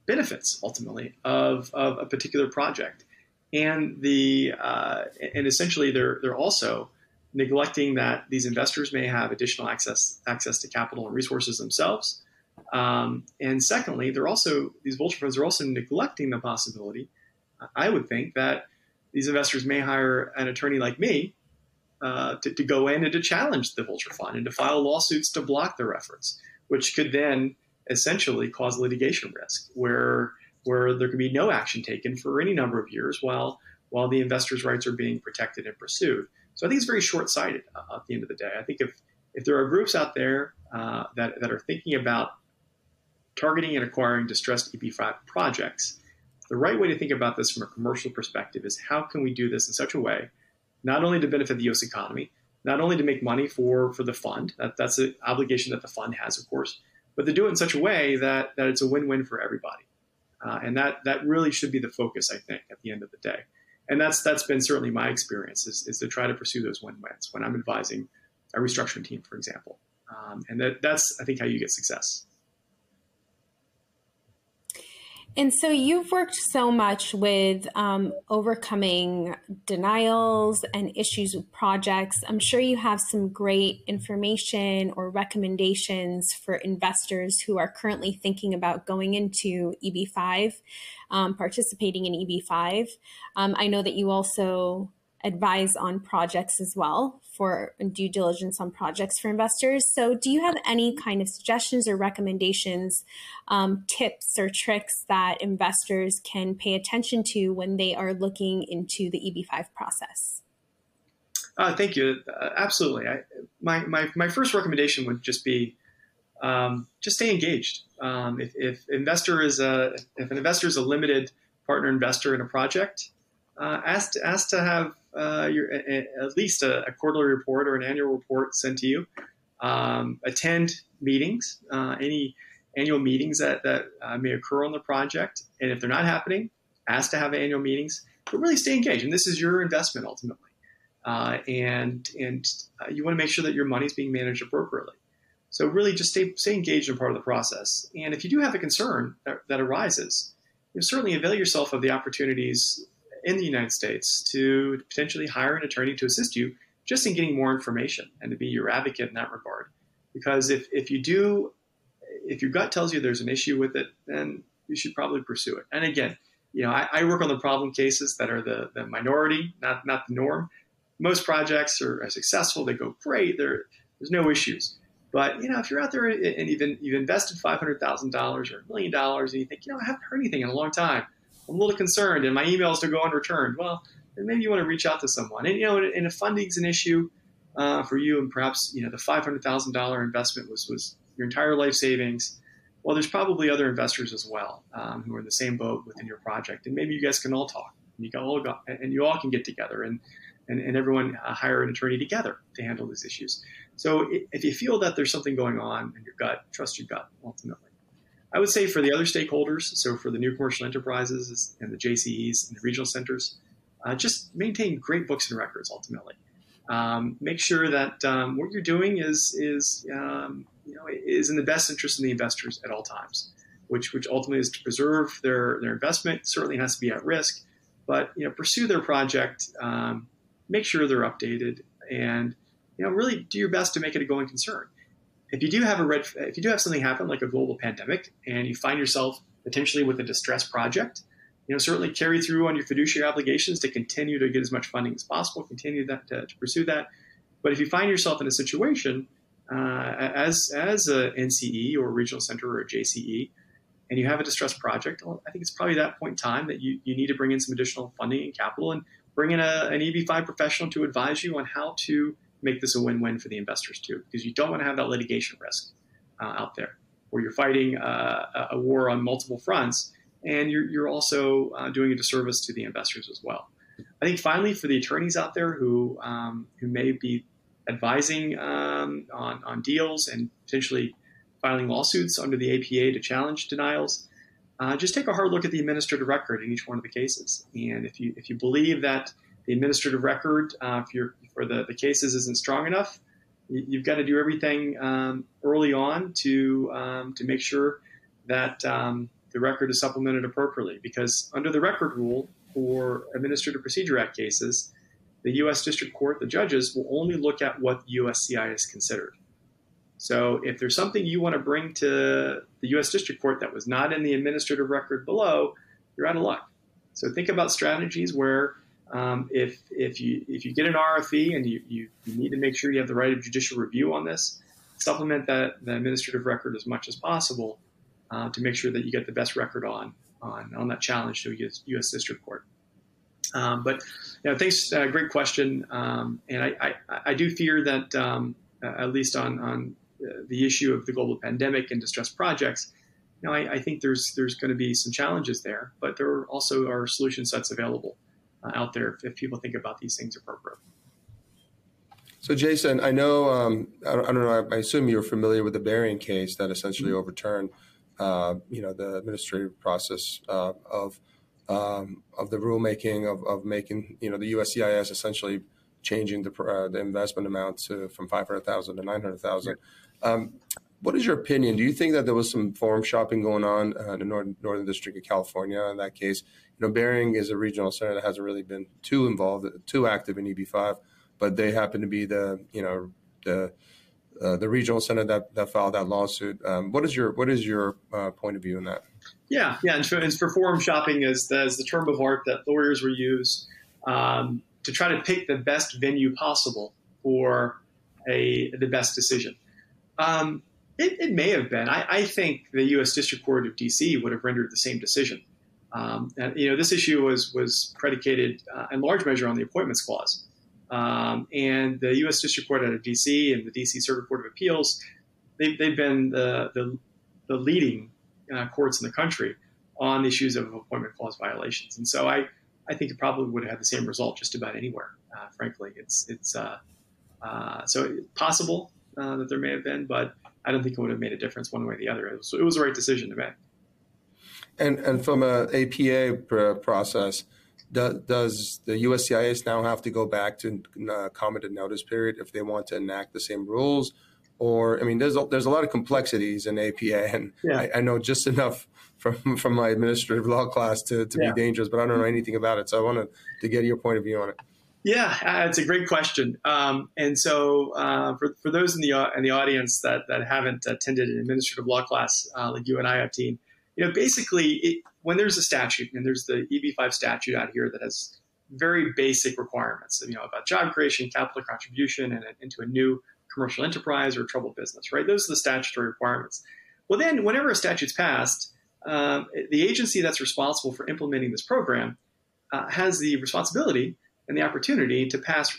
benefits, ultimately, of, of a particular project. And, the, uh, and essentially, they're, they're also neglecting that these investors may have additional access, access to capital and resources themselves um, and secondly, they're also these vulture funds are also neglecting the possibility. I would think that these investors may hire an attorney like me uh, to, to, go in and to challenge the vulture fund and to file lawsuits to block their efforts, which could then essentially cause litigation risk, where where there could be no action taken for any number of years while while the investors' rights are being protected and pursued. So I think it's very short sighted uh, at the end of the day. I think if if there are groups out there uh, that that are thinking about targeting and acquiring distressed EB5 projects. The right way to think about this from a commercial perspective is how can we do this in such a way, not only to benefit the U.S. economy, not only to make money for, for the fund, that, that's an obligation that the fund has, of course, but to do it in such a way that, that it's a win-win for everybody. Uh, and that, that really should be the focus, I think, at the end of the day. And that's, that's been certainly my experience is, is to try to pursue those win-wins when I'm advising a restructuring team, for example. Um, and that, that's, I think, how you get success. And so you've worked so much with um, overcoming denials and issues with projects. I'm sure you have some great information or recommendations for investors who are currently thinking about going into EB5, um, participating in EB5. Um, I know that you also advise on projects as well for due diligence on projects for investors. So, do you have any kind of suggestions or recommendations, um, tips or tricks that investors can pay attention to when they are looking into the EB5 process? Uh, thank you. Uh, absolutely. I, my, my, my first recommendation would just be um, just stay engaged. Um, if, if investor is a if an investor is a limited partner investor in a project, uh, ask to, ask to have uh, your, a, at least a, a, quarterly report or an annual report sent to you. Um, attend meetings, uh, any annual meetings that, that uh, may occur on the project. And if they're not happening, ask to have annual meetings, but really stay engaged. And this is your investment ultimately. Uh, and and uh, you want to make sure that your money is being managed appropriately. So really just stay, stay engaged in part of the process. And if you do have a concern that, that arises, you certainly avail yourself of the opportunities in the United States to potentially hire an attorney to assist you just in getting more information and to be your advocate in that regard. Because if, if you do, if your gut tells you there's an issue with it, then you should probably pursue it. And again, you know, I, I work on the problem cases that are the, the minority, not, not the norm. Most projects are, are successful, they go great, there, there's no issues. But you know, if you're out there and even you've invested five hundred thousand dollars or a million dollars, and you think, you know, I haven't heard anything in a long time, I'm a little concerned, and my emails to go unreturned. Well, then maybe you want to reach out to someone. And you know, and if funding's an issue uh, for you, and perhaps you know the five hundred thousand dollar investment was was your entire life savings. Well, there's probably other investors as well um, who are in the same boat within your project, and maybe you guys can all talk. And you can all go, and you all can get together and and, and everyone uh, hire an attorney together to handle these issues. So if you feel that there's something going on in your gut, trust your gut ultimately. I would say for the other stakeholders, so for the new commercial enterprises and the JCEs and the regional centers, uh, just maintain great books and records ultimately. Um, make sure that um, what you're doing is is um, you know is in the best interest of the investors at all times, which which ultimately is to preserve their their investment. Certainly has to be at risk, but you know pursue their project, um, make sure they're updated, and you know really do your best to make it a going concern if you do have a red, if you do have something happen like a global pandemic, and you find yourself potentially with a distressed project, you know certainly carry through on your fiduciary obligations to continue to get as much funding as possible, continue that to, to pursue that. But if you find yourself in a situation uh, as as a NCE or a regional center or a JCE, and you have a distressed project, well, I think it's probably that point in time that you, you need to bring in some additional funding and capital and bring in a, an EB5 professional to advise you on how to make this a win-win for the investors too, because you don't want to have that litigation risk uh, out there where you're fighting uh, a war on multiple fronts, and you're, you're also uh, doing a disservice to the investors as well. I think finally, for the attorneys out there who um, who may be advising um, on, on deals and potentially filing lawsuits under the APA to challenge denials, uh, just take a hard look at the administrative record in each one of the cases. And if you if you believe that the administrative record uh, for, for the, the cases isn't strong enough, you, have got to do everything um, early on to um, to make sure that um, the record is supplemented appropriately. Because under the record rule for Administrative Procedure Act cases, the U.S. District Court, the judges, will only look at what USCI is considered. So if there's something you want to bring to the U.S. District Court that was not in the administrative record below, you're out of luck. So think about strategies where um, if, if, you, if you get an RFE and you, you, need to make sure you have the right of judicial review on this, supplement that the administrative record as much as possible uh, to make sure that you get the best record on, on, on that challenge to a US, US District Court. Um, but you know, thanks, uh, great question. Um, and I, I, I, do fear that, um, at least on, on uh, the issue of the global pandemic and distressed projects, you know, I, I think there's there's going to be some challenges there, but there also are solution sets available out there if, if, people think about these things appropriately. So, Jason, I know, um, I, don't, I, don't, know, I assume you're familiar with the Behring case that essentially mm-hmm. overturned, uh, you know, the administrative process uh, of um, of the rulemaking of, of making, you know, the USCIS essentially changing the, uh, the investment amount to from 500,000 to 900,000. Um, what is your opinion? Do you think that there was some forum shopping going on uh, in the Northern, Northern District of California in that case? You know, Behring is a regional center that hasn't really been too involved, too active in EB5, but they happen to be the, you know, the uh, the regional center that, that filed that lawsuit. Um, what is your what is your uh, point of view in that? Yeah, yeah, and for, and for forum shopping as the, as the term of art that lawyers will use um, to try to pick the best venue possible for a the best decision. Um, it, it, may have been. I, I, think the U.S. District Court of D.C. would have rendered the same decision. Um, and, you know, this issue was was predicated uh, in large measure on the appointments clause, um, and the U.S. District Court out of D.C. and the D.C. Circuit Court of Appeals, they've, they've been the, the, the leading uh, courts in the country on issues of appointment clause violations. And so I, I think it probably would have had the same result just about anywhere. Uh, frankly, it's it's uh, uh so possible uh, that there may have been, but I don't think it would have made a difference one way or the other. So it was the right decision to make. And and from a APA process, do, does the USCIS now have to go back to uh, commented notice period if they want to enact the same rules? Or I mean, there's a, there's a lot of complexities in APA, and yeah. I, I, know just enough from from my administrative law class to, to yeah. be dangerous, but I don't know anything about it. So I wanted to get your point of view on it. Yeah, uh, it's a great question. Um, and so, uh, for, for those in the uh, in the audience that, that haven't attended an administrative law class uh, like you and I have, team, you know, basically, it, when there's a statute, and there's the EB5 statute out here that has very basic requirements, you know, about job creation, capital contribution, and into a new commercial enterprise or troubled business, right? Those are the statutory requirements. Well, then, whenever a statute's passed, um, the agency that's responsible for implementing this program uh, has the responsibility and the opportunity to pass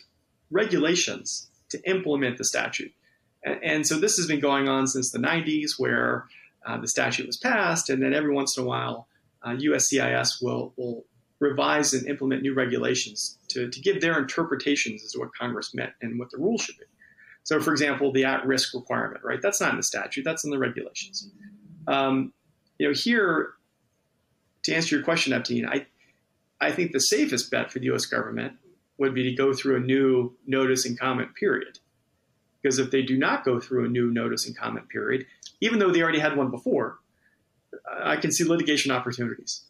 regulations to implement the statute. And, and so this has been going on since the 90s, where uh, the statute was passed, and then every once in a while, uh, USCIS will, will revise and implement new regulations to, to give their interpretations as to what Congress meant and what the rules should be. So, for example, the at-risk requirement, right? That's not in the statute; that's in the regulations. Um, you know, here, to answer your question, Abteen, I I think the safest bet for the U.S. government would be to go through a new notice and comment period. Because if they do not go through a new notice and comment period, even though they already had one before, I can see litigation opportunities.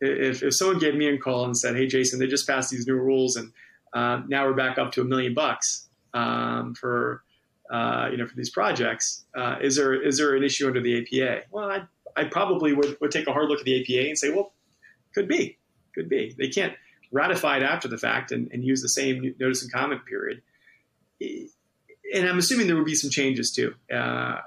If, if someone gave me a call and said, "Hey, Jason, they just passed these new rules, and uh, now we're back up to a million bucks um, for uh, you know for these projects," uh, is there is there an issue under the APA? Well, I I probably would, would take a hard look at the APA and say, well, could be could be. They can't ratify it after the fact and, and use the same notice and comment period. And I'm assuming there would be some changes too, uh,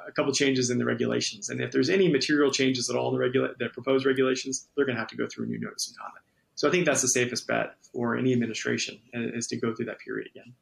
a couple changes in the regulations. And if there's any material changes at all in the, regula- the proposed regulations, they're going to have to go through a new notice and comment. So I think that's the safest bet for any administration is to go through that period again.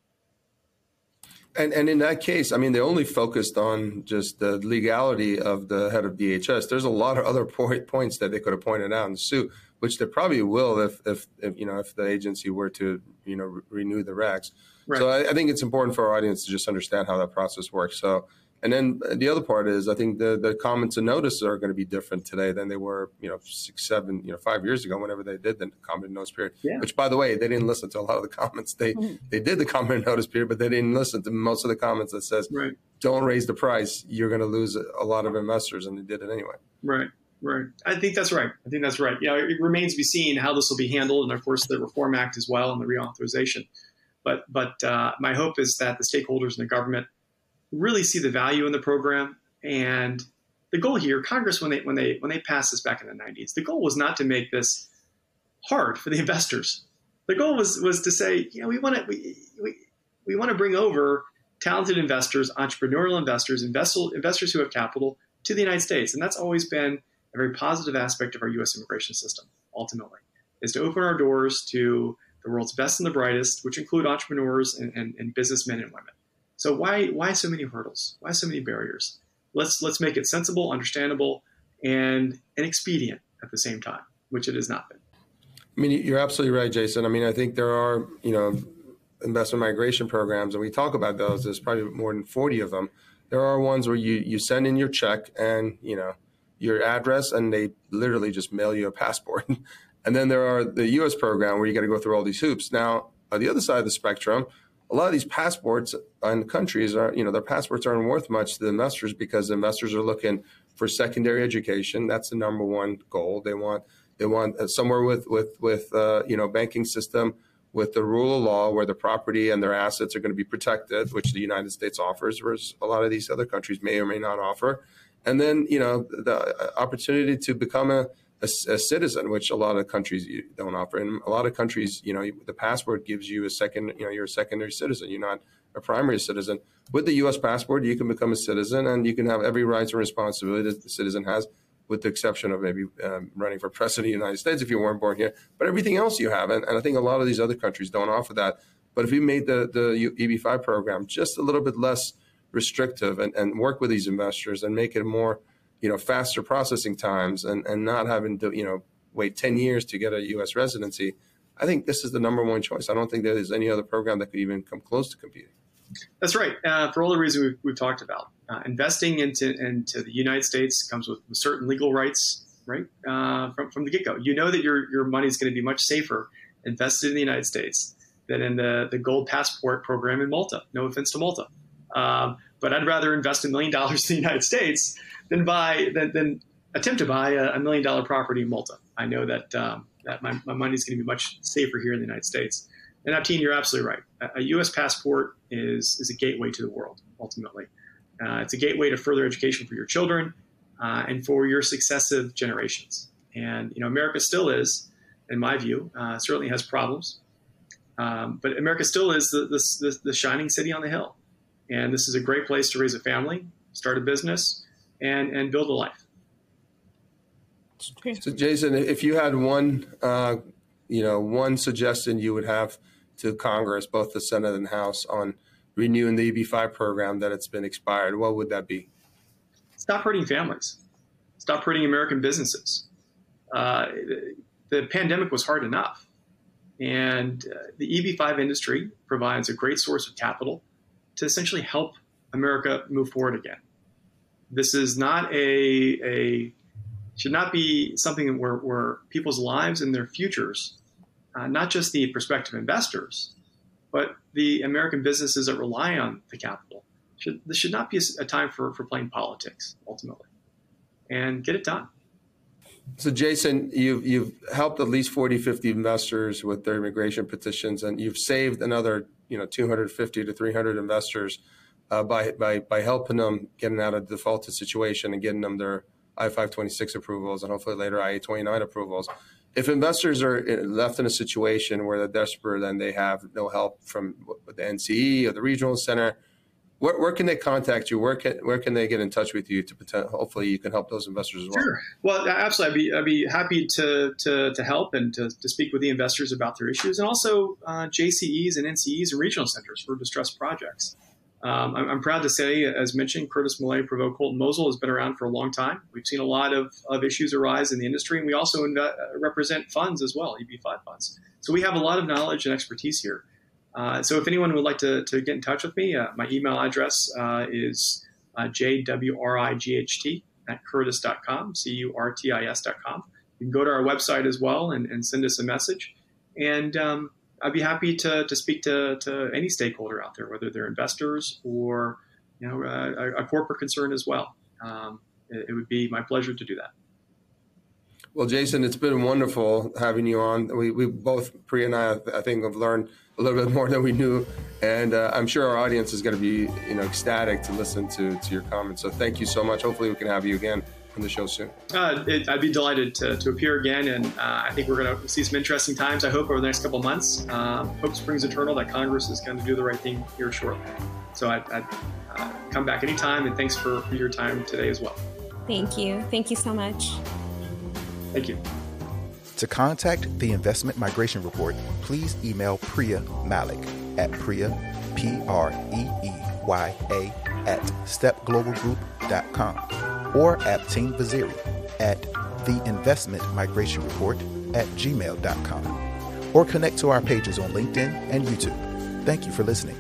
And and in that case, I mean, they only focused on just the legality of the head of DHS. There's a lot of other point, points that they could have pointed out in the suit which they probably will if, if, if you know if the agency were to you know re- renew the regs. Right. So I, I, think it's important for our audience to just understand how that process works. So and then the other part is I think the the comments and notices are going to be different today than they were you know six seven you know five years ago whenever they did the comment and notice period. Yeah. Which by the way they didn't listen to a lot of the comments. They mm-hmm. they did the comment and notice period, but they didn't listen to most of the comments that says right. don't raise the price. You're going to lose a lot of investors, and they did it anyway. Right. Right. I think that's right. I think that's right. Yeah, it remains to be seen how this will be handled, and of course the Reform Act as well and the reauthorization. But but uh, my hope is that the stakeholders in the government really see the value in the program, and the goal here, Congress when they when they when they passed this back in the '90s, the goal was not to make this hard for the investors. The goal was was to say, you know, we want to we we, we want to bring over talented investors, entrepreneurial investors, investors who have capital to the United States, and that's always been a very positive aspect of our U.S. immigration system, ultimately, is to open our doors to the world's best and the brightest, which include entrepreneurs and, and, and businessmen and women. So why why so many hurdles? Why so many barriers? Let's let's make it sensible, understandable, and and expedient at the same time, which it has not been. I mean, you're absolutely right, Jason. I mean, I think there are you know investment migration programs, and we talk about those. There's probably more than 40 of them. There are ones where you you send in your check, and you know your address and they literally just mail you a passport. and then there are the U.S. program where you got to go through all these hoops. Now, on the other side of the spectrum, a lot of these passports on countries are, you know, their passports aren't worth much to the investors because investors are looking for secondary education. That's the number one goal. They want they want uh, somewhere with with with uh, you know banking system with the rule of law where the property and their assets are going to be protected, which the United States offers, whereas a lot of these other countries may or may not offer. And then you know the uh, opportunity to become a a, a, citizen, which a lot of countries don't offer. And a lot of countries, you know, the passport gives you a second, you know, you're a secondary citizen. You're not a primary citizen. With the U.S. passport, you can become a citizen and you can have every rights and responsibility that the citizen has, with the exception of maybe um, running for president of the United States if you weren't born here. But everything else you have. And, and I think a lot of these other countries don't offer that. But if we made the, the EB5 program just a little bit less restrictive and, and work with these investors and make it more – you know, faster processing times and, and not having to, you know, wait 10 years to get a U.S. residency, I think this is the number one choice. I don't think there's any other program that could even come close to competing. That's right. Uh, for all the reasons we've, we've talked about, uh, investing into into the United States comes with certain legal rights, right? Uh, from from the get go, you know that your your money is going to be much safer invested in the United States than in the the gold passport program in Malta. No offense to Malta, um, but I'd rather invest a million dollars in the United States than buy than, than attempt to buy a, a, million dollar property in Malta. I know that um, that my, my money is going to be much safer here in the United States. And Abteen, you're absolutely right. A, a, U.S. passport is is a gateway to the world. Ultimately, uh, it's a gateway to further education for your children uh, and for your successive generations. And you know, America still is, in my view, uh, certainly has problems, um, but America still is the, the, the shining city on the hill. And this is a great place to raise a family, start a business, and and build a life. So, Jason, if you had one, uh, you know, one suggestion you would have to Congress, both the Senate and House, on renewing the EB5 program that it's been expired, what would that be? Stop hurting families. Stop hurting American businesses. Uh, the pandemic was hard enough, and uh, the EB5 industry provides a great source of capital to essentially help America move forward again. This is not a, a should not be something where, where people's lives and their futures, uh, not just the prospective investors, but the American businesses that rely on the capital. Should, this should not be a, time for, for playing politics, ultimately, and get it done. So, Jason, you've, you've helped at least 40, 50 investors with their immigration petitions, and you've saved another you know 250 to 300 investors uh, by, by, by helping them getting out of the defaulted situation and getting them their I-526 approvals and hopefully later I twenty nine approvals. If investors are left in a situation where they're desperate and they have no help from the NCE or the regional center, where, where, can they contact you? Where can where can they get in touch with you to pretend, hopefully you can help those investors as well? Sure. Well, absolutely. I'd be, I'd be happy to, to, to help and to, to speak with the investors about their issues and also uh, JCEs and NCEs and regional centers for distressed projects. Um, I'm, I'm, proud to say, as mentioned, Curtis Mallet, Prevost Colt Mosle has been around for a long time. We've seen a lot of, of issues arise in the industry, and we also uh, represent funds as well, EB5 funds. So we have a lot of knowledge and expertise here. Uh, so if anyone would like to, to get in touch with me, uh, my email address uh, is uh, jwright at curtis.com, C-U-R-T-I-S.com. You can go to our website as well and, and send us a message. And um, I'd be happy to, to speak to, to any stakeholder out there, whether they're investors or you know a, a corporate concern as well. Um, it, it, would be my pleasure to do that. Well, Jason, it's been wonderful having you on. We, we both, Preeya and I, I think, have learned a little bit more than we knew, and uh, I'm sure our audience is going to be, you know, ecstatic to listen to to your comments. So, thank you so much. Hopefully, we can have you again on the show soon. Uh, it, I'd be delighted to, to appear again, and uh, I think we're going to see some interesting times. I hope over the next couple of months. Um, hope springs eternal that Congress is going to do the right thing here shortly. So I'd, I'd uh, come back anytime, and thanks for, for your time today as well. Thank you. Thank you so much. Thank you. To contact the Investment Migration Report, please email Preeya Malik at Preeya, P R E E Y A, at stepglobalgroup.com or Abteen Vaziri at the Investment Migration Report at gmail.com or connect to our pages on LinkedIn and YouTube. Thank you for listening.